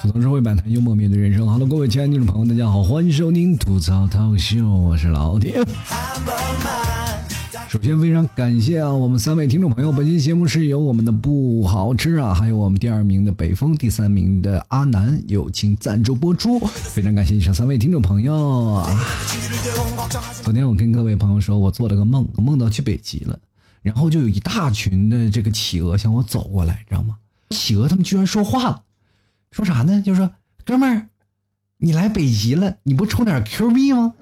吐槽社会百态，幽默面对人生。Hello，各位亲爱的听众朋友，大家好，欢迎收听吐槽涛秀，我是老铁。首先非常感谢啊，我们三位听众朋友，本期节目是由我们的不好吃啊，还有我们第二名的北风，第三名的阿南友情赞助播出，非常感谢以上三位听众朋友。昨天我跟各位朋友说，我做了个梦，梦到去北极了，然后就有一大群的这个企鹅向我走过来，知道吗？企鹅他们居然说话了，说啥呢？就说哥们儿，你来北极了，你不充点 Q 币吗？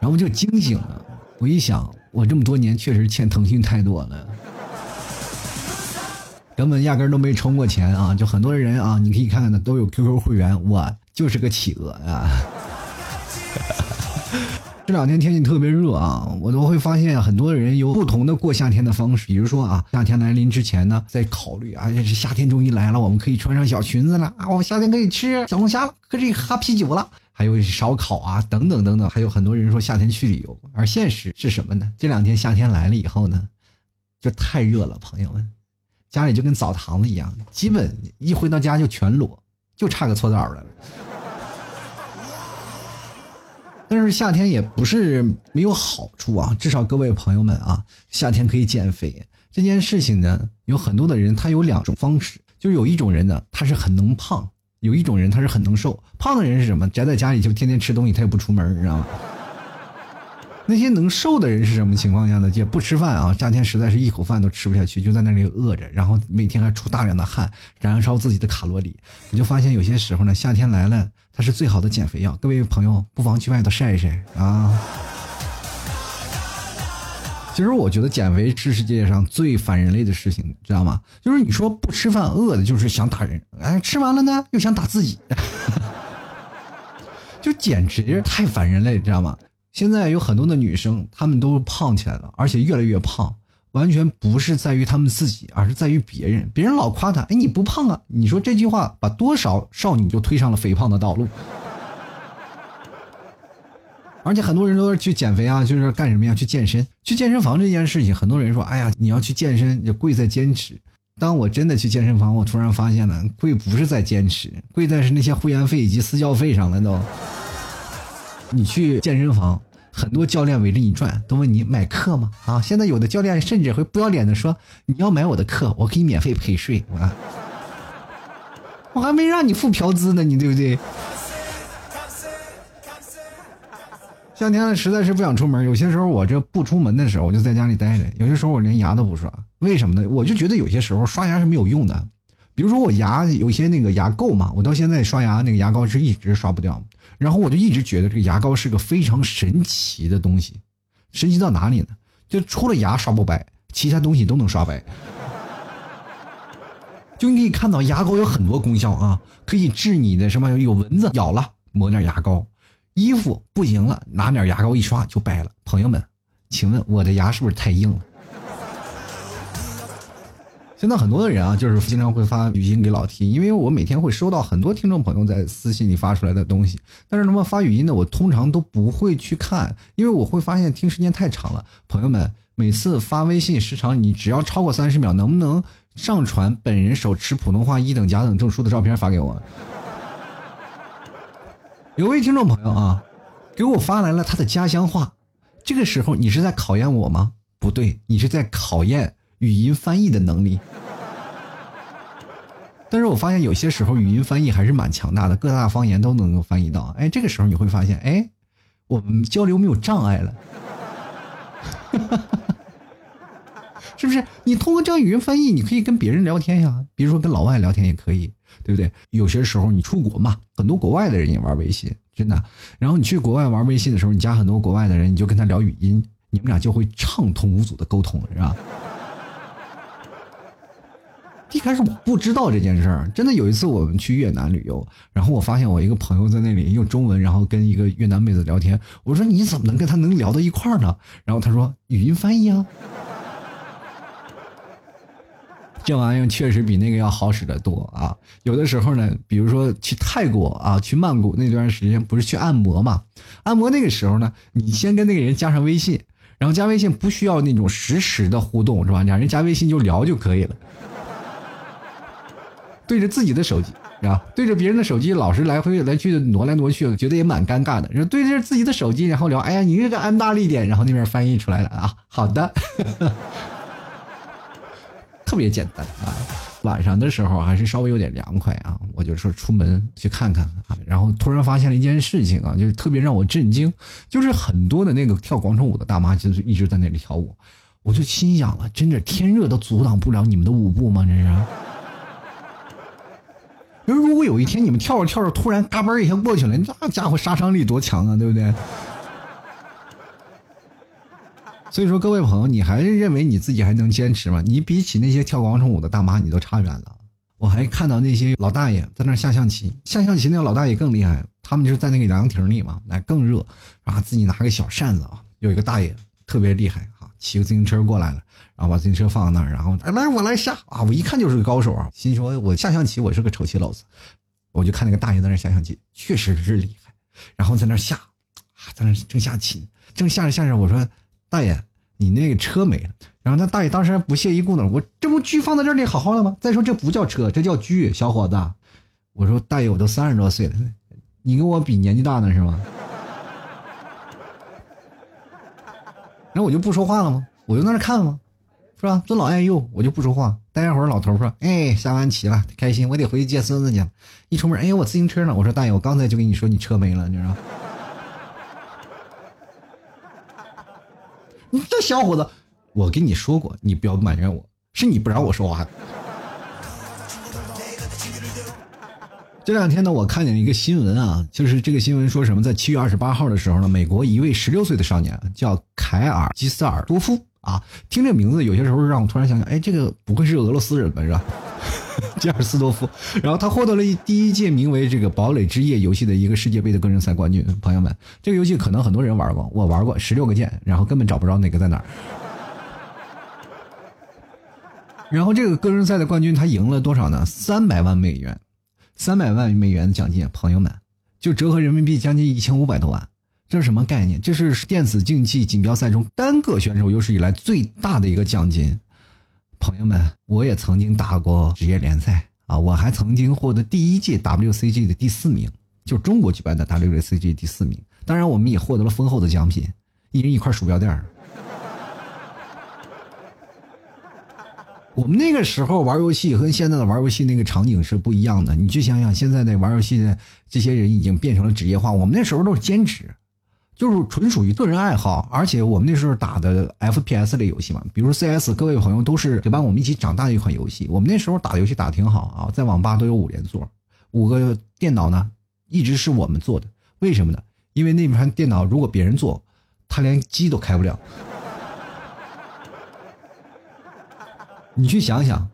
然后就惊醒了，我一想，我这么多年确实欠腾讯太多了，根本压根都没充过钱啊！就很多人啊，你可以看看的都有 QQ 会员，我就是个企鹅啊！这两天天气特别热啊，我都会发现很多人有不同的过夏天的方式，比如说啊，夏天来临之前呢，在考虑啊，这夏天终于来了，我们可以穿上小裙子了啊，我们夏天可以吃小龙虾了，可以喝啤酒了。还有烧烤啊，等等等等，还有很多人说夏天去旅游，而现实是什么呢？这两天夏天来了以后呢，就太热了，朋友们，家里就跟澡堂子一样，基本一回到家就全裸，就差个搓澡了。但是夏天也不是没有好处啊，至少各位朋友们啊，夏天可以减肥这件事情呢，有很多的人他有两种方式，就是有一种人呢，他是很能胖。有一种人他是很能瘦，胖的人是什么？宅在家里就天天吃东西，他也不出门，你知道吗？那些能瘦的人是什么情况下呢？也不吃饭啊，夏天实在是一口饭都吃不下去，就在那里饿着，然后每天还出大量的汗，燃烧自己的卡路里。你就发现有些时候呢，夏天来了，它是最好的减肥药。各位朋友，不妨去外头晒一晒啊。其实我觉得减肥是世界上最反人类的事情，知道吗？就是你说不吃饭饿的，就是想打人；哎，吃完了呢，又想打自己，就简直太反人类，知道吗？现在有很多的女生，她们都胖起来了，而且越来越胖，完全不是在于她们自己，而是在于别人。别人老夸她，哎，你不胖啊？你说这句话把多少少女就推上了肥胖的道路？而且很多人都是去减肥啊，就是干什么呀？去健身，去健身房这件事情，很多人说：“哎呀，你要去健身，就贵在坚持。”当我真的去健身房，我突然发现了，贵不是在坚持，贵在是那些会员费以及私教费上了都。你去健身房，很多教练围着你转，都问你买课吗？啊，现在有的教练甚至会不要脸的说：“你要买我的课，我可以免费陪睡啊，我还没让你付嫖资呢，你对不对？”夏天，实在是不想出门。有些时候我这不出门的时候，我就在家里待着。有些时候我连牙都不刷，为什么呢？我就觉得有些时候刷牙是没有用的。比如说我牙有些那个牙垢嘛，我到现在刷牙那个牙膏是一直刷不掉。然后我就一直觉得这个牙膏是个非常神奇的东西，神奇到哪里呢？就除了牙刷不白，其他东西都能刷白。就你可以看到牙膏有很多功效啊，可以治你的什么有蚊子咬了抹点牙膏。衣服不行了，拿点牙膏一刷就白了。朋友们，请问我的牙是不是太硬了？现在很多的人啊，就是经常会发语音给老 T，因为我每天会收到很多听众朋友在私信里发出来的东西。但是他们发语音的，我通常都不会去看，因为我会发现听时间太长了。朋友们，每次发微信时长你只要超过三十秒，能不能上传本人手持普通话一等甲等证书的照片发给我？有位听众朋友啊，给我发来了他的家乡话。这个时候你是在考验我吗？不对，你是在考验语音翻译的能力。但是我发现有些时候语音翻译还是蛮强大的，各大方言都能够翻译到。哎，这个时候你会发现，哎，我们交流没有障碍了。是不是？你通过这样语音翻译，你可以跟别人聊天呀，比如说跟老外聊天也可以。对不对？有些时候你出国嘛，很多国外的人也玩微信，真的。然后你去国外玩微信的时候，你加很多国外的人，你就跟他聊语音，你们俩就会畅通无阻的沟通，是吧？一开始我不知道这件事儿，真的有一次我们去越南旅游，然后我发现我一个朋友在那里用中文，然后跟一个越南妹子聊天，我说你怎么能跟他能聊到一块儿呢？然后他说语音翻译啊。这玩意儿确实比那个要好使得多啊！有的时候呢，比如说去泰国啊，去曼谷那段时间不是去按摩嘛？按摩那个时候呢，你先跟那个人加上微信，然后加微信不需要那种实时的互动是吧？两人加微信就聊就可以了。对着自己的手机啊，对着别人的手机老是来回来去的挪来挪去，觉得也蛮尴尬的。然后对着自己的手机，然后聊，哎呀，你这个安大力点，然后那边翻译出来了啊，好的。特别简单啊，晚上的时候还是稍微有点凉快啊，我就说出门去看看啊，然后突然发现了一件事情啊，就是特别让我震惊，就是很多的那个跳广场舞的大妈就是一直在那里跳舞，我就心想了，真的天热都阻挡不了你们的舞步吗？这是。就如果有一天你们跳着跳着突然嘎嘣一下过去了，那家伙杀伤力多强啊，对不对？所以说，各位朋友，你还是认为你自己还能坚持吗？你比起那些跳广场舞的大妈，你都差远了。我还看到那些老大爷在那下象棋，下象棋那个老大爷更厉害，他们就是在那个凉亭里嘛，那更热，然后自己拿个小扇子啊。有一个大爷特别厉害啊，骑个自行车过来了，然后把自行车放在那儿，然后来我来下啊，我一看就是个高手啊，心说我下象棋我是个丑棋篓子，我就看那个大爷在那下象棋，确实是厉害，然后在那下，啊，在那正下棋，正下着下着，我说。大爷，你那个车没了。然后那大爷当时不屑一顾呢，我这不车放在这里好好的吗？再说这不叫车，这叫车，小伙子。我说大爷，我都三十多岁了，你跟我比年纪大呢是吗？然后我就不说话了吗？我就在那看吗？是吧？尊老爱幼，我就不说话。待会儿老头说：“哎，下完棋了，开心，我得回去接孙子去。”一出门，哎，我自行车呢？我说大爷，我刚才就跟你说你车没了，你知道。你这小伙子，我跟你说过，你不要埋怨我，是你不让我说话。这两天呢，我看见一个新闻啊，就是这个新闻说什么，在七月二十八号的时候呢，美国一位十六岁的少年叫凯尔基斯尔多夫啊，听这名字有些时候让我突然想想，哎，这个不会是俄罗斯人吧，是吧？吉尔斯多夫，然后他获得了第一届名为这个《堡垒之夜》游戏的一个世界杯的个人赛冠军。朋友们，这个游戏可能很多人玩过，我玩过，十六个键，然后根本找不着哪个在哪儿。然后这个个人赛的冠军他赢了多少呢？三百万美元，三百万美元的奖金，朋友们，就折合人民币将近一千五百多万。这是什么概念？这是电子竞技锦标赛中单个选手有史以来最大的一个奖金。朋友们，我也曾经打过职业联赛啊，我还曾经获得第一届 WCG 的第四名，就是中国举办的 WCG 第四名。当然，我们也获得了丰厚的奖品，一人一块鼠标垫儿。我们那个时候玩游戏和现在的玩游戏那个场景是不一样的。你去想想，现在的玩游戏的这些人已经变成了职业化，我们那时候都是兼职。就是纯属于个人爱好，而且我们那时候打的 FPS 类游戏嘛，比如 CS，各位朋友都是陪伴我们一起长大的一款游戏。我们那时候打游戏打的挺好啊，在网吧都有五连座，五个电脑呢一直是我们做的。为什么呢？因为那盘电脑如果别人做，他连机都开不了。你去想想，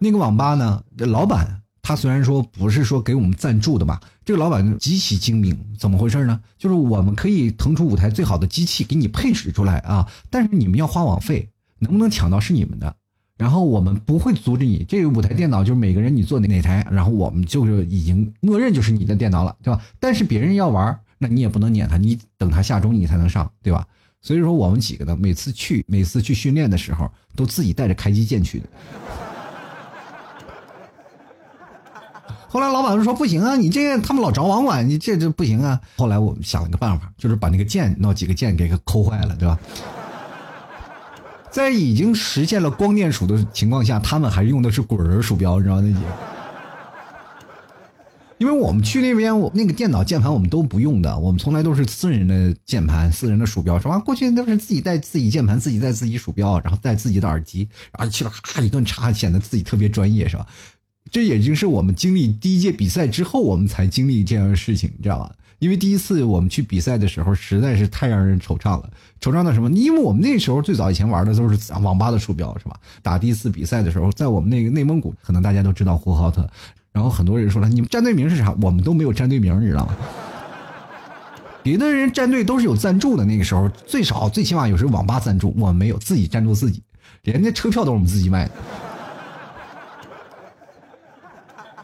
那个网吧呢，老板。他虽然说不是说给我们赞助的吧，这个老板极其精明，怎么回事呢？就是我们可以腾出五台最好的机器给你配置出来啊，但是你们要花网费，能不能抢到是你们的，然后我们不会阻止你。这五台电脑就是每个人你坐哪哪台，然后我们就是已经默认就是你的电脑了，对吧？但是别人要玩，那你也不能撵他，你等他下钟你才能上，对吧？所以说我们几个呢，每次去每次去训练的时候，都自己带着开机键去的。后来老板就说不行啊，你这他们老找网管，你这这不行啊。后来我们想了个办法，就是把那个键那几个键给抠坏了，对吧？在已经实现了光电鼠的情况下，他们还用的是滚轮鼠标，你知道那几个？因为我们去那边，我那个电脑键盘我们都不用的，我们从来都是私人的键盘、私人的鼠标，是吧？过去都是自己带自己键盘、自己带自己鼠标，然后带自己的耳机，然后去了咔一顿插，显得自己特别专业，是吧？这已经是我们经历第一届比赛之后，我们才经历这样的事情，你知道吧？因为第一次我们去比赛的时候，实在是太让人惆怅了。惆怅到什么？因为我们那时候最早以前玩的都是网吧的鼠标，是吧？打第一次比赛的时候，在我们那个内蒙古，可能大家都知道呼和浩特。然后很多人说了，你们战队名是啥？我们都没有战队名，你知道吗？别的人战队都是有赞助的，那个时候最少最起码有时候网吧赞助，我们没有，自己赞助自己，连那车票都是我们自己卖的。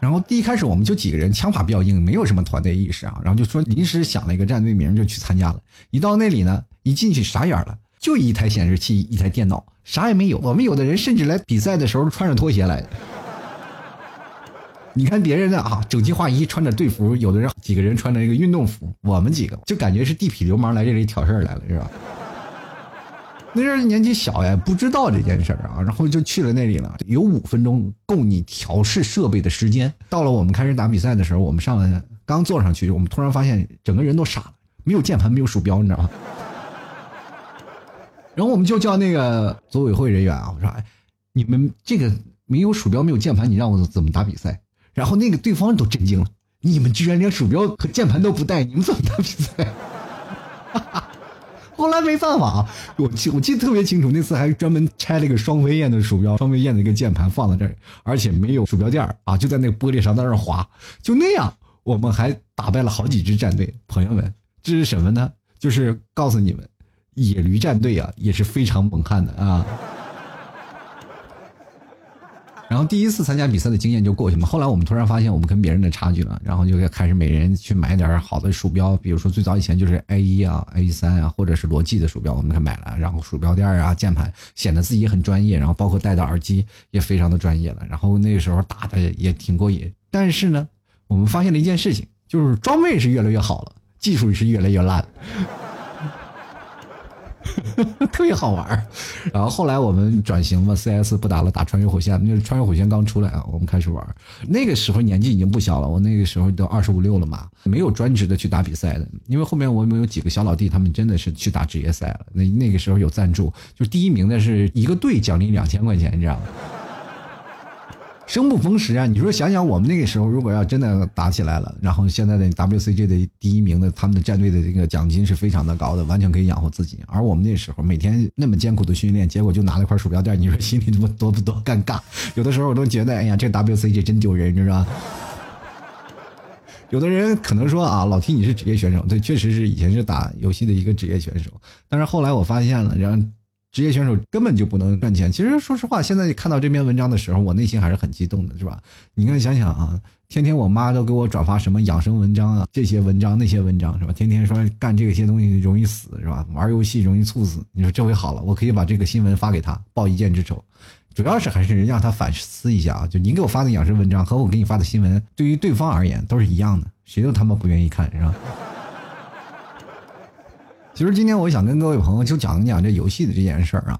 然后第一开始我们就几个人，枪法比较硬，没有什么团队意识啊。然后就说临时想了一个战队名就去参加了。一到那里呢，一进去傻眼了，就一台显示器，一台电脑，啥也没有。我们有的人甚至来比赛的时候穿着拖鞋来的。你看别人的啊，整齐划一，穿着队服，有的人几个人穿着一个运动服，我们几个就感觉是地痞流氓来这里挑事儿来了，是吧？那阵年纪小呀，不知道这件事儿啊，然后就去了那里了。有五分钟够你调试设备的时间。到了我们开始打比赛的时候，我们上来刚坐上去，我们突然发现整个人都傻了，没有键盘，没有鼠标，你知道吗？然后我们就叫那个组委会人员啊，我说：“哎，你们这个没有鼠标，没有键盘，你让我怎么打比赛？”然后那个对方都震惊了：“你们居然连鼠标和键盘都不带，你们怎么打比赛？” 后来没办法，我记我记得特别清楚，那次还专门拆了一个双飞燕的鼠标，双飞燕的一个键盘放在这儿，而且没有鼠标垫儿啊，就在那个玻璃上在那儿滑，就那样，我们还打败了好几支战队。朋友们，这是什么呢？就是告诉你们，野驴战队啊也是非常猛悍的啊。然后第一次参加比赛的经验就过去嘛。后来我们突然发现我们跟别人的差距了，然后就开始每人去买点好的鼠标，比如说最早以前就是 A 一啊、A 三啊，或者是罗技的鼠标，我们给买了，然后鼠标垫啊、键盘，显得自己很专业，然后包括戴的耳机也非常的专业了。然后那个时候打的也挺过瘾。但是呢，我们发现了一件事情，就是装备是越来越好了，技术是越来越烂。特别好玩然后后来我们转型嘛，CS 不打了，打穿越火线。那穿越火线刚出来啊，我们开始玩。那个时候年纪已经不小了，我那个时候都二十五六了嘛，没有专职的去打比赛的。因为后面我们有几个小老弟，他们真的是去打职业赛了。那那个时候有赞助，就第一名的是一个队奖励两千块钱，你知道吗？生不逢时啊！你说想想，我们那个时候如果要真的打起来了，然后现在的 WCG 的第一名的，他们的战队的这个奖金是非常的高的，完全可以养活自己。而我们那时候每天那么艰苦的训练，结果就拿了块鼠标垫，你说心里多多不多尴尬？有的时候我都觉得，哎呀，这 WCG 真丢人，你知道吧？有的人可能说啊，老 T 你是职业选手，对，确实是以前是打游戏的一个职业选手，但是后来我发现了，然后。职业选手根本就不能赚钱。其实说实话，现在看到这篇文章的时候，我内心还是很激动的，是吧？你看想想啊，天天我妈都给我转发什么养生文章啊，这些文章那些文章，是吧？天天说干这些东西容易死，是吧？玩游戏容易猝死。你说这回好了，我可以把这个新闻发给他，报一箭之仇。主要是还是让他反思一下啊，就您给我发的养生文章和我给你发的新闻，对于对方而言都是一样的，谁都他妈不愿意看，是吧？其实今天我想跟各位朋友就讲一讲这游戏的这件事儿啊，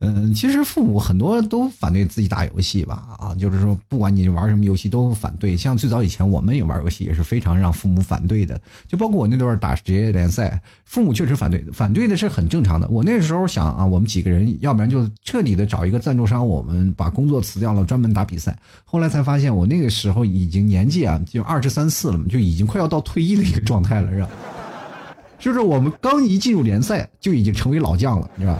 嗯，其实父母很多都反对自己打游戏吧，啊，就是说不管你玩什么游戏都反对。像最早以前我们也玩游戏也是非常让父母反对的，就包括我那段打职业联赛，父母确实反对，反对的是很正常的。我那时候想啊，我们几个人要不然就彻底的找一个赞助商，我们把工作辞掉了，专门打比赛。后来才发现，我那个时候已经年纪啊，就二十三四了嘛，就已经快要到退役的一个状态了，是吧？就是我们刚一进入联赛就已经成为老将了，是吧？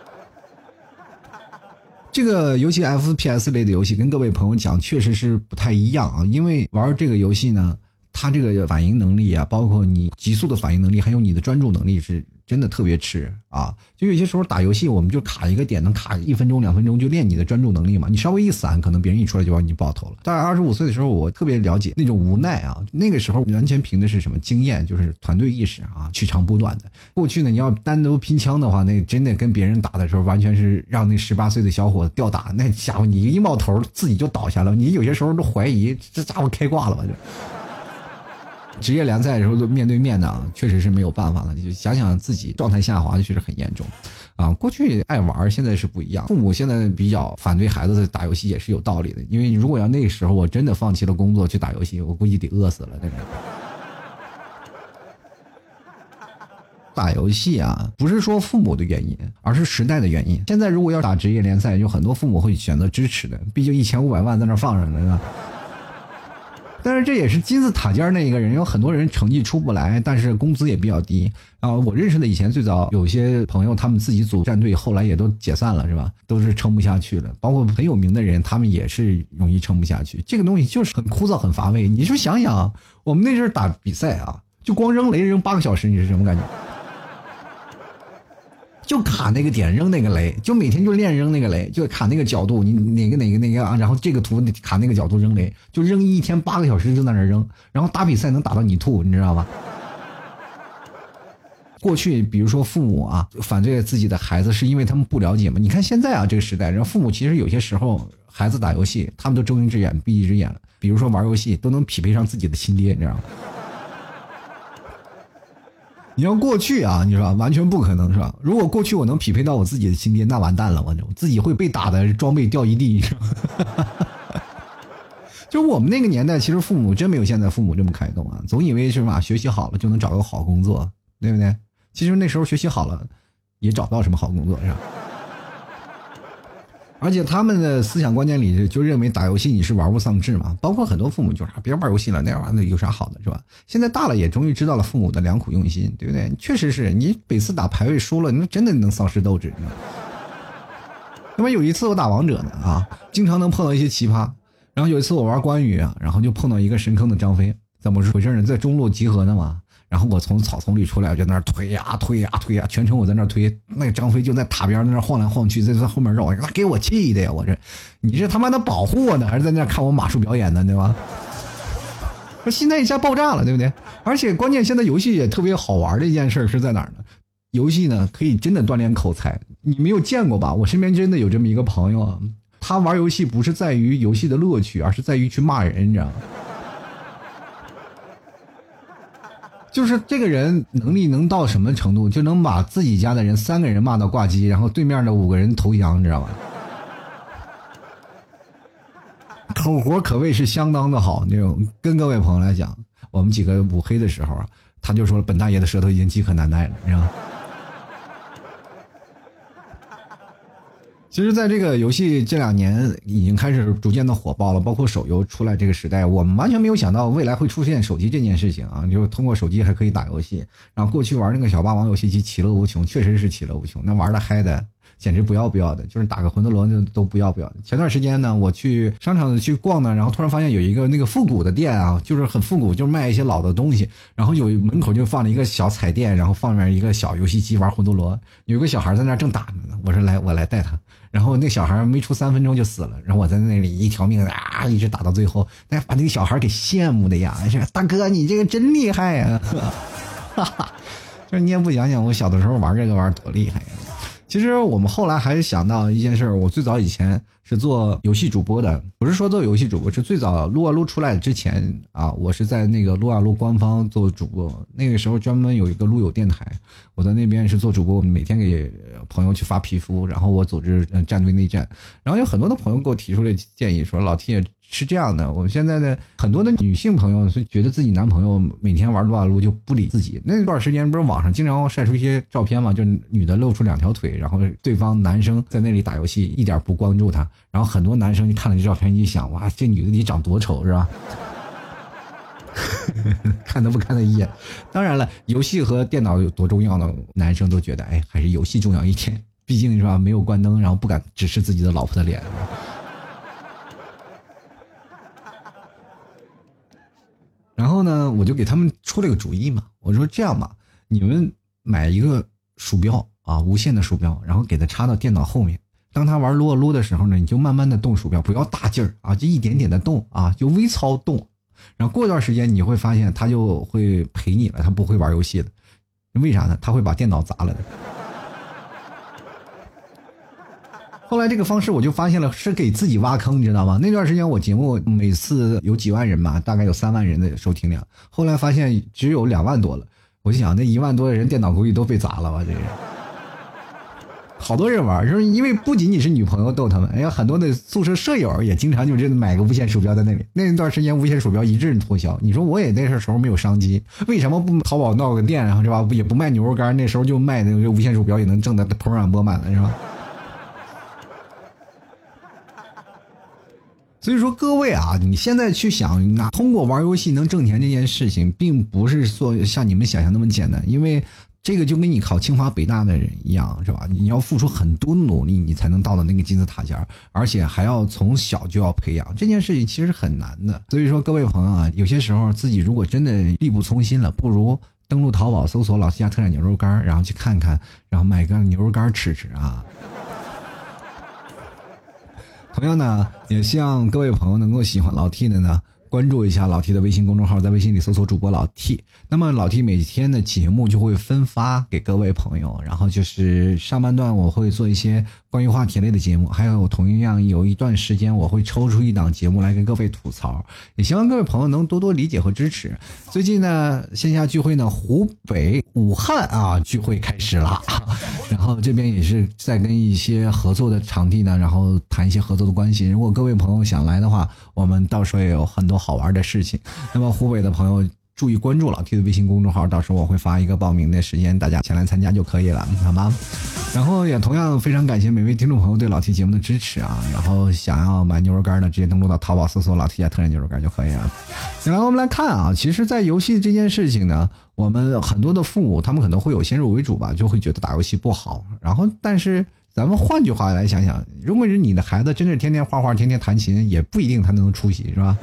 这个游戏 FPS 类的游戏，跟各位朋友讲，确实是不太一样啊。因为玩这个游戏呢，他这个反应能力啊，包括你急速的反应能力，还有你的专注能力是。真的特别吃啊！就有些时候打游戏，我们就卡一个点，能卡一分钟、两分钟，就练你的专注能力嘛。你稍微一散，可能别人一出来就把你爆头了。大概二十五岁的时候，我特别了解那种无奈啊。那个时候完全凭的是什么经验，就是团队意识啊，取长补短的。过去呢，你要单独拼枪的话，那真的跟别人打的时候，完全是让那十八岁的小伙子吊打。那家伙，你一冒头，自己就倒下了。你有些时候都怀疑这家伙开挂了吧？就。职业联赛的时候都面对面的啊，确实是没有办法了。你就想想自己状态下滑确实很严重，啊，过去爱玩，现在是不一样。父母现在比较反对孩子打游戏也是有道理的，因为如果要那个时候我真的放弃了工作去打游戏，我估计得饿死了。那 个打游戏啊，不是说父母的原因，而是时代的原因。现在如果要打职业联赛，有很多父母会选择支持的，毕竟一千五百万在那放着呢，是吧？但是这也是金字塔尖儿那一个人，有很多人成绩出不来，但是工资也比较低啊。我认识的以前最早有些朋友，他们自己组战队，后来也都解散了，是吧？都是撑不下去了。包括很有名的人，他们也是容易撑不下去。这个东西就是很枯燥、很乏味。你就想想，我们那阵打比赛啊，就光扔雷扔八个小时，你是什么感觉？就卡那个点扔那个雷，就每天就练扔那个雷，就卡那个角度，你哪个哪个哪个啊，然后这个图卡那个角度扔雷，就扔一天八个小时就在那扔，然后打比赛能打到你吐，你知道吧？过去，比如说父母啊反对自己的孩子，是因为他们不了解嘛？你看现在啊这个时代，然后父母其实有些时候孩子打游戏，他们都睁一只眼闭一只眼了。比如说玩游戏都能匹配上自己的亲爹，你知道吗？你要过去啊，你说完全不可能是吧？如果过去我能匹配到我自己的亲爹，那完蛋了，我就自己会被打的装备掉一地，你知道？就我们那个年代，其实父母真没有现在父母这么开动啊，总以为是吧，学习好了就能找个好工作，对不对？其实那时候学习好了，也找不到什么好工作，是吧？而且他们的思想观念里就认为打游戏你是玩物丧志嘛，包括很多父母就是别玩游戏了，那玩意儿有啥好的，是吧？现在大了也终于知道了父母的良苦用心，对不对？确实是你每次打排位输了，那真的能丧失斗志。那么有一次我打王者呢啊，经常能碰到一些奇葩，然后有一次我玩关羽啊，然后就碰到一个神坑的张飞，怎么回事呢？在中路集合呢嘛。然后我从草丛里出来，我就在那推呀推呀推呀，全程我在那推。那个张飞就在塔边在那晃来晃去，在在后面绕，那给我气的呀！我这，你是他妈的保护我呢，还是在那看我马术表演呢？对吧？说心态一下爆炸了，对不对？而且关键现在游戏也特别好玩的一件事是在哪儿呢？游戏呢可以真的锻炼口才，你没有见过吧？我身边真的有这么一个朋友啊，他玩游戏不是在于游戏的乐趣，而是在于去骂人，你知道吗？就是这个人能力能到什么程度，就能把自己家的人三个人骂到挂机，然后对面的五个人投降，你知道吧？口活可谓是相当的好。那种跟各位朋友来讲，我们几个五黑的时候啊，他就说本大爷的舌头已经饥渴难耐了，你知道吗？其实，在这个游戏这两年已经开始逐渐的火爆了，包括手游出来这个时代，我们完全没有想到未来会出现手机这件事情啊！就通过手机还可以打游戏，然后过去玩那个小霸王游戏机，其乐无穷，确实是其乐无穷，那玩的嗨的。简直不要不要的，就是打个魂斗罗就都不要不要的。前段时间呢，我去商场去逛呢，然后突然发现有一个那个复古的店啊，就是很复古，就是卖一些老的东西。然后有门口就放了一个小彩电，然后放面一个小游戏机玩魂斗罗。有个小孩在那正打着呢，我说来我来带他。然后那小孩没出三分钟就死了，然后我在那里一条命啊一直打到最后，那把那个小孩给羡慕的呀，是大哥你这个真厉害呀，哈哈，就是你也不想想我小的时候玩这个玩意儿多厉害呀。其实我们后来还是想到一件事儿，我最早以前是做游戏主播的，不是说做游戏主播，是最早撸啊撸出来之前啊，我是在那个撸啊撸官方做主播，那个时候专门有一个撸友电台，我在那边是做主播，每天给朋友去发皮肤，然后我组织战队内战，然后有很多的朋友给我提出了建议，说老 T。是这样的，我们现在的很多的女性朋友是觉得自己男朋友每天玩撸啊撸就不理自己。那段时间不是网上经常晒出一些照片嘛，就女的露出两条腿，然后对方男生在那里打游戏，一点不关注她。然后很多男生就看了这照片，一想，哇，这女的你长多丑是吧？看都不看她一眼。当然了，游戏和电脑有多重要呢？男生都觉得，哎，还是游戏重要一点。毕竟是吧，没有关灯，然后不敢直视自己的老婆的脸。然后呢，我就给他们出了个主意嘛。我说这样吧，你们买一个鼠标啊，无线的鼠标，然后给它插到电脑后面。当他玩撸啊撸的时候呢，你就慢慢的动鼠标，不要大劲儿啊，就一点点的动啊，就微操动。然后过段时间你会发现，他就会陪你了，他不会玩游戏的。为啥呢？他会把电脑砸了的。后来这个方式我就发现了，是给自己挖坑，你知道吗？那段时间我节目每次有几万人吧，大概有三万人的收听量。后来发现只有两万多了，我就想那一万多的人电脑估计都被砸了吧？这个好多人玩，就是因为不仅仅是女朋友逗他们，哎呀，很多的宿舍舍友也经常就是买个无线鼠标在那里。那段时间无线鼠标一阵脱销，你说我也那时候没有商机，为什么不淘宝闹个店然后？是吧？也不卖牛肉干，那时候就卖那个无线鼠标也能挣得盆满钵满了，是吧？所以说，各位啊，你现在去想，那通过玩游戏能挣钱这件事情，并不是说像你们想象那么简单，因为这个就跟你考清华北大的人一样，是吧？你要付出很多努力，你才能到了那个金字塔尖，而且还要从小就要培养这件事情，其实很难的。所以说，各位朋友啊，有些时候自己如果真的力不从心了，不如。登录淘宝搜索老 T 家特产牛肉干，然后去看看，然后买个牛肉干吃吃啊。同样呢，也希望各位朋友能够喜欢老 T 的呢。关注一下老 T 的微信公众号，在微信里搜索主播老 T。那么老 T 每天的节目就会分发给各位朋友，然后就是上半段我会做一些关于话题类的节目，还有同样有一段时间我会抽出一档节目来跟各位吐槽。也希望各位朋友能多多理解和支持。最近呢，线下聚会呢，湖北武汉啊聚会开始了，然后这边也是在跟一些合作的场地呢，然后谈一些合作的关系。如果各位朋友想来的话，我们到时候也有很多。好玩的事情，那么湖北的朋友注意关注老 T 的微信公众号，到时候我会发一个报名的时间，大家前来参加就可以了，好吗？然后也同样非常感谢每位听众朋友对老 T 节目的支持啊！然后想要买牛肉干的，直接登录到淘宝搜索“老 T 家特产牛肉干”就可以了。然后我们来看啊，其实，在游戏这件事情呢，我们很多的父母他们可能会有先入为主吧，就会觉得打游戏不好。然后，但是咱们换句话来想想，如果是你的孩子真是天天画画、天天弹琴，也不一定他能出息，是吧？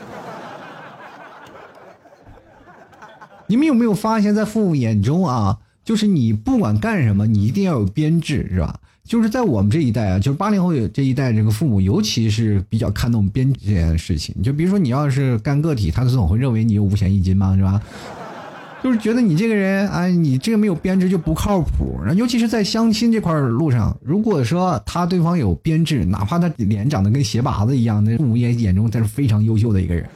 你们有没有发现，在父母眼中啊，就是你不管干什么，你一定要有编制，是吧？就是在我们这一代啊，就是八零后这一代，这个父母尤其是比较看重编制这件事情。就比如说，你要是干个体，他总会认为你有五险一金嘛，是吧？就是觉得你这个人，哎，你这个没有编制就不靠谱。尤其是在相亲这块路上，如果说他对方有编制，哪怕他脸长得跟鞋拔子一样，那父母眼眼中他是非常优秀的一个人。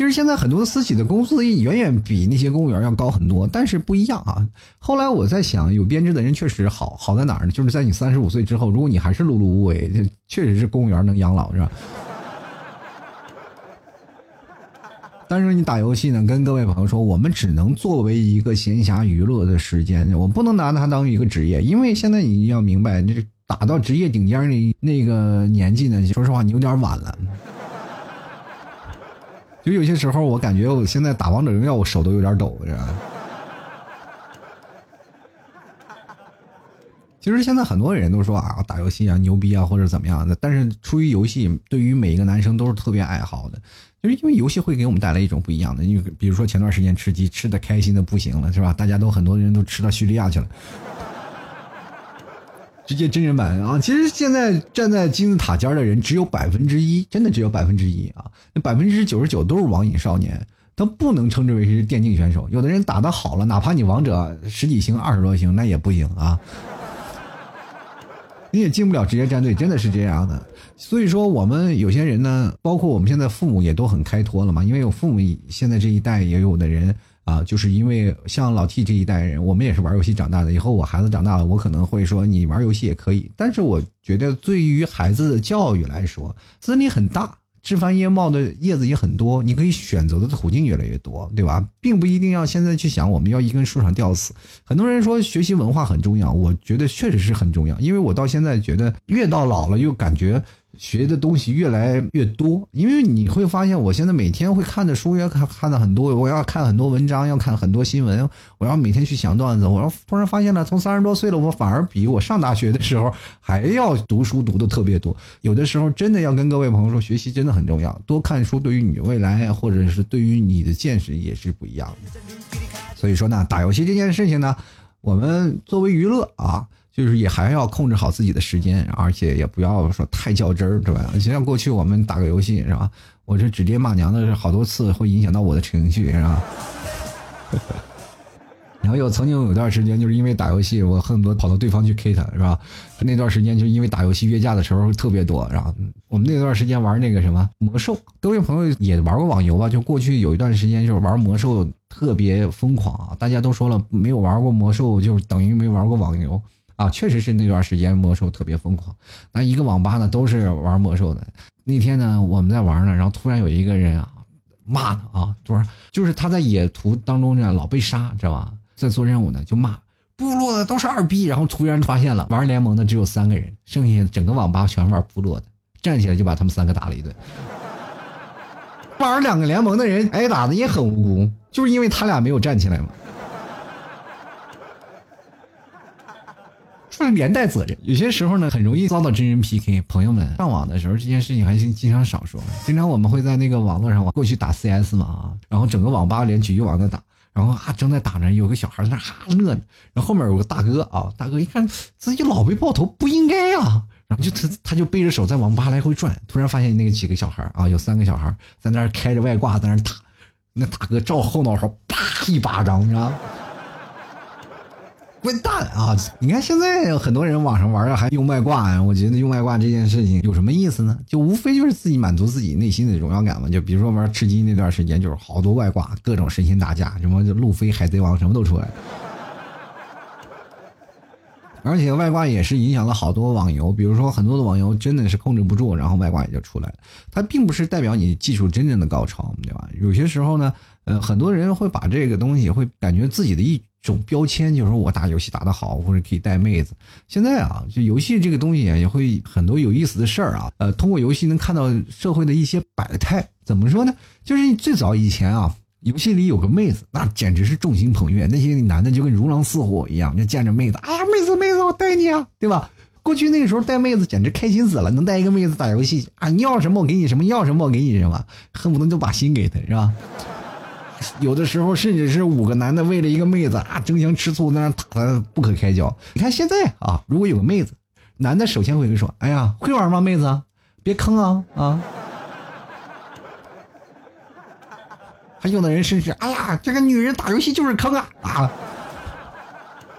其实现在很多私企的工资远远比那些公务员要高很多，但是不一样啊。后来我在想，有编制的人确实好，好在哪儿呢？就是在你三十五岁之后，如果你还是碌碌无为，确实是公务员能养老，是吧？但是你打游戏呢，跟各位朋友说，我们只能作为一个闲暇娱乐的时间，我不能拿它当一个职业，因为现在你要明白，这打到职业顶尖的那个年纪呢，说实话，你有点晚了。就有些时候，我感觉我现在打王者荣耀，我手都有点抖，是吧？其实现在很多人都说啊，打游戏啊牛逼啊，或者怎么样的。但是出于游戏，对于每一个男生都是特别爱好的，就是因为游戏会给我们带来一种不一样的。因为比如说前段时间吃鸡吃的开心的不行了，是吧？大家都很多人都吃到叙利亚去了。直接真人版啊！其实现在站在金字塔尖的人只有百分之一，真的只有百分之一啊！那百分之九十九都是网瘾少年，他不能称之为是电竞选手。有的人打的好了，哪怕你王者十几星、二十多星，那也不行啊！你也进不了职业战队，真的是这样的。所以说，我们有些人呢，包括我们现在父母也都很开脱了嘛，因为有父母现在这一代也有的人。啊，就是因为像老 T 这一代人，我们也是玩游戏长大的。以后我孩子长大了，我可能会说你玩游戏也可以。但是我觉得，对于孩子的教育来说，森林很大，枝繁叶茂的叶子也很多，你可以选择的途径越来越多，对吧？并不一定要现在去想我们要一根树上吊死。很多人说学习文化很重要，我觉得确实是很重要，因为我到现在觉得越到老了，又感觉。学的东西越来越多，因为你会发现，我现在每天会看的书要看看的很多，我要看很多文章，要看很多新闻，我要每天去想段子。我要突然发现了，从三十多岁了，我反而比我上大学的时候还要读书读的特别多。有的时候真的要跟各位朋友说，学习真的很重要，多看书对于你未来或者是对于你的见识也是不一样的。所以说呢，打游戏这件事情呢，我们作为娱乐啊。就是也还要控制好自己的时间，而且也不要说太较真儿，对吧？就像过去我们打个游戏是吧？我这指爹骂娘的好多次，会影响到我的情绪，是吧？然后有曾经有段时间，就是因为打游戏，我恨不得跑到对方去 K 他，是吧？那段时间就因为打游戏约架的时候特别多，然后我们那段时间玩那个什么魔兽，各位朋友也玩过网游吧？就过去有一段时间就是玩魔兽特别疯狂啊！大家都说了，没有玩过魔兽就等于没玩过网游。啊，确实是那段时间魔兽特别疯狂，那一个网吧呢都是玩魔兽的。那天呢我们在玩呢，然后突然有一个人啊骂他啊，突然就是他在野图当中呢老被杀，知道吧？在做任务呢就骂部落的都是二逼，然后突然发现了玩联盟的只有三个人，剩下整个网吧全玩部落的，站起来就把他们三个打了一顿。玩两个联盟的人挨打的也很无辜，就是因为他俩没有站起来嘛。是连带责任。有些时候呢，很容易遭到真人 PK。朋友们上网的时候，这件事情还是经常少说。经常我们会在那个网络上过去打 CS 嘛啊，然后整个网吧连局网在打，然后啊正在打着，有个小孩在那哈乐呢，然后后面有个大哥啊，大哥一看自己老被爆头，不应该呀，然后就他他就背着手在网吧来回转，突然发现那个几个小孩啊，有三个小孩在那开着外挂在那打，那大哥照后脑勺啪一巴掌，你知道。滚蛋啊！你看现在很多人网上玩啊，还用外挂呀。我觉得用外挂这件事情有什么意思呢？就无非就是自己满足自己内心的荣耀感嘛。就比如说玩吃鸡那段时间，就是好多外挂，各种神仙打架，什么路飞、海贼王什么都出来了。而且外挂也是影响了好多网游，比如说很多的网游真的是控制不住，然后外挂也就出来了。它并不是代表你技术真正的高超，对吧？有些时候呢，呃，很多人会把这个东西会感觉自己的一。种标签就是说我打游戏打得好，或者可以带妹子。现在啊，就游戏这个东西也会很多有意思的事儿啊。呃，通过游戏能看到社会的一些百态。怎么说呢？就是最早以前啊，游戏里有个妹子，那简直是众星捧月，那些男的就跟如狼似虎一样，就见着妹子，啊，妹子妹子，我带你啊，对吧？过去那个时候带妹子简直开心死了，能带一个妹子打游戏啊，你要什么我给你什么，要什么我给你什么，恨不得就把心给她，是吧？有的时候甚至是五个男的为了一个妹子啊争相吃醋，在那打的不可开交。你看现在啊，如果有个妹子，男的首先会跟说：“哎呀，会玩吗，妹子？别坑啊啊！”还有的人甚至：“哎呀，这个女人打游戏就是坑啊啊！”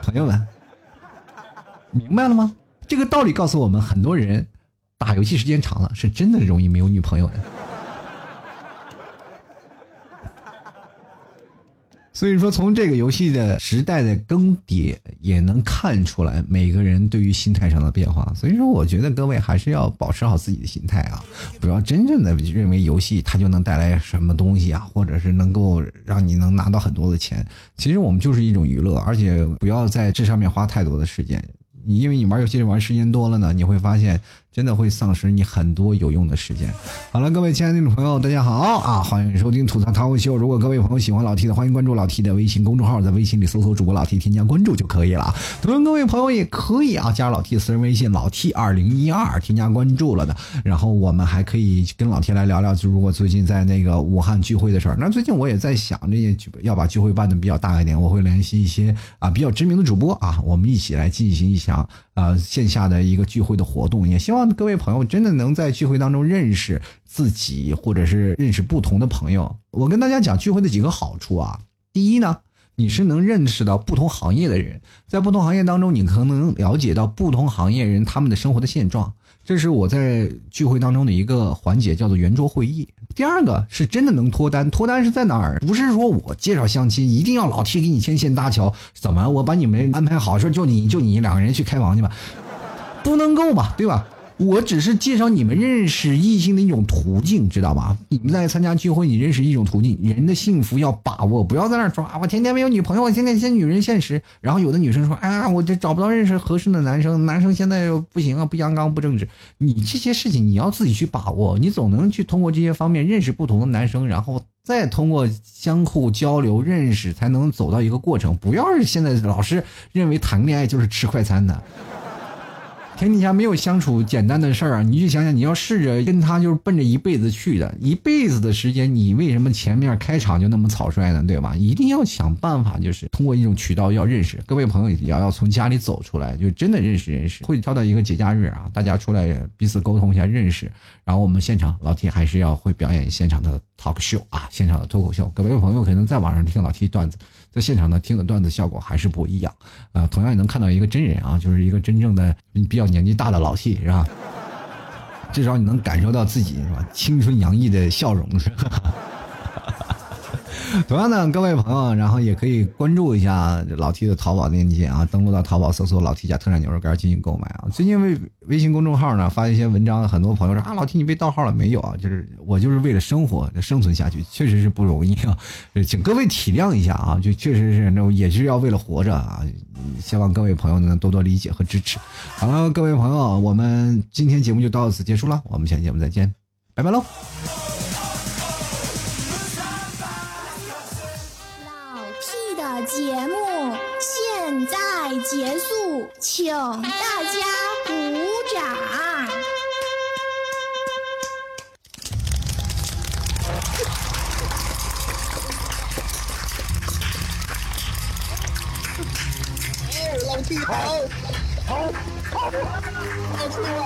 朋友们，明白了吗？这个道理告诉我们，很多人打游戏时间长了，是真的容易没有女朋友的。所以说，从这个游戏的时代的更迭，也能看出来每个人对于心态上的变化。所以说，我觉得各位还是要保持好自己的心态啊，不要真正的认为游戏它就能带来什么东西啊，或者是能够让你能拿到很多的钱。其实我们就是一种娱乐，而且不要在这上面花太多的时间。因为你玩游戏玩时间多了呢，你会发现。真的会丧失你很多有用的时间。好了，各位亲爱的听众朋友，大家好啊！欢迎收听吐槽涛口秀。如果各位朋友喜欢老 T 的，欢迎关注老 T 的微信公众号，在微信里搜索主播老 T，添加关注就可以了。同样，各位朋友也可以啊，加老 T 私人微信老 T 二零一二，添加关注了的。然后我们还可以跟老 T 来聊聊，就如果最近在那个武汉聚会的事儿。那最近我也在想，这些要把聚会办的比较大一点，我会联系一些啊比较知名的主播啊，我们一起来进行一下啊线下的一个聚会的活动。也希望各位朋友真。的能在聚会当中认识自己，或者是认识不同的朋友。我跟大家讲聚会的几个好处啊。第一呢，你是能认识到不同行业的人，在不同行业当中，你可能了解到不同行业人他们的生活的现状。这是我在聚会当中的一个环节，叫做圆桌会议。第二个是真的能脱单，脱单是在哪儿？不是说我介绍相亲，一定要老替给你牵线搭桥，怎么我把你们安排好，说就你就你两个人去开房去吧，不能够吧，对吧？我只是介绍你们认识异性的一种途径，知道吧？你们在参加聚会，你认识一种途径。人的幸福要把握，不要在那说啊，我天天没有女朋友，我天天先女人现实。然后有的女生说，哎呀，我这找不到认识合适的男生，男生现在不行啊，不阳刚不正直。你这些事情你要自己去把握，你总能去通过这些方面认识不同的男生，然后再通过相互交流认识，才能走到一个过程。不要现在老是认为谈恋爱就是吃快餐的。天底下没有相处简单的事儿啊！你就想想，你要试着跟他就是奔着一辈子去的，一辈子的时间，你为什么前面开场就那么草率呢？对吧？一定要想办法，就是通过一种渠道要认识各位朋友，也要从家里走出来，就真的认识认识。会挑到一个节假日啊，大家出来彼此沟通一下认识。然后我们现场老 T 还是要会表演现场的 talk show 啊，现场的脱口秀。各位朋友可能在网上听老 T 段子。在现场呢，听的段子效果还是不一样，啊，同样也能看到一个真人啊，就是一个真正的比较年纪大的老戏是吧？至少你能感受到自己是吧，青春洋溢的笑容是吧？同样的，各位朋友，然后也可以关注一下老 T 的淘宝链接啊，登录到淘宝搜索“老 T 家特产牛肉干”进行购买啊。最近微微信公众号呢发一些文章，很多朋友说啊，老 T 你被盗号了没有啊？就是我就是为了生活生存下去，确实是不容易啊，请各位体谅一下啊，就确实是那也是要为了活着啊，希望各位朋友能多多理解和支持。好了，各位朋友，我们今天节目就到此结束了，我们下期节目再见，拜拜喽。结束，请大家鼓掌。老弟好，好，好，老弟好，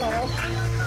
好，好。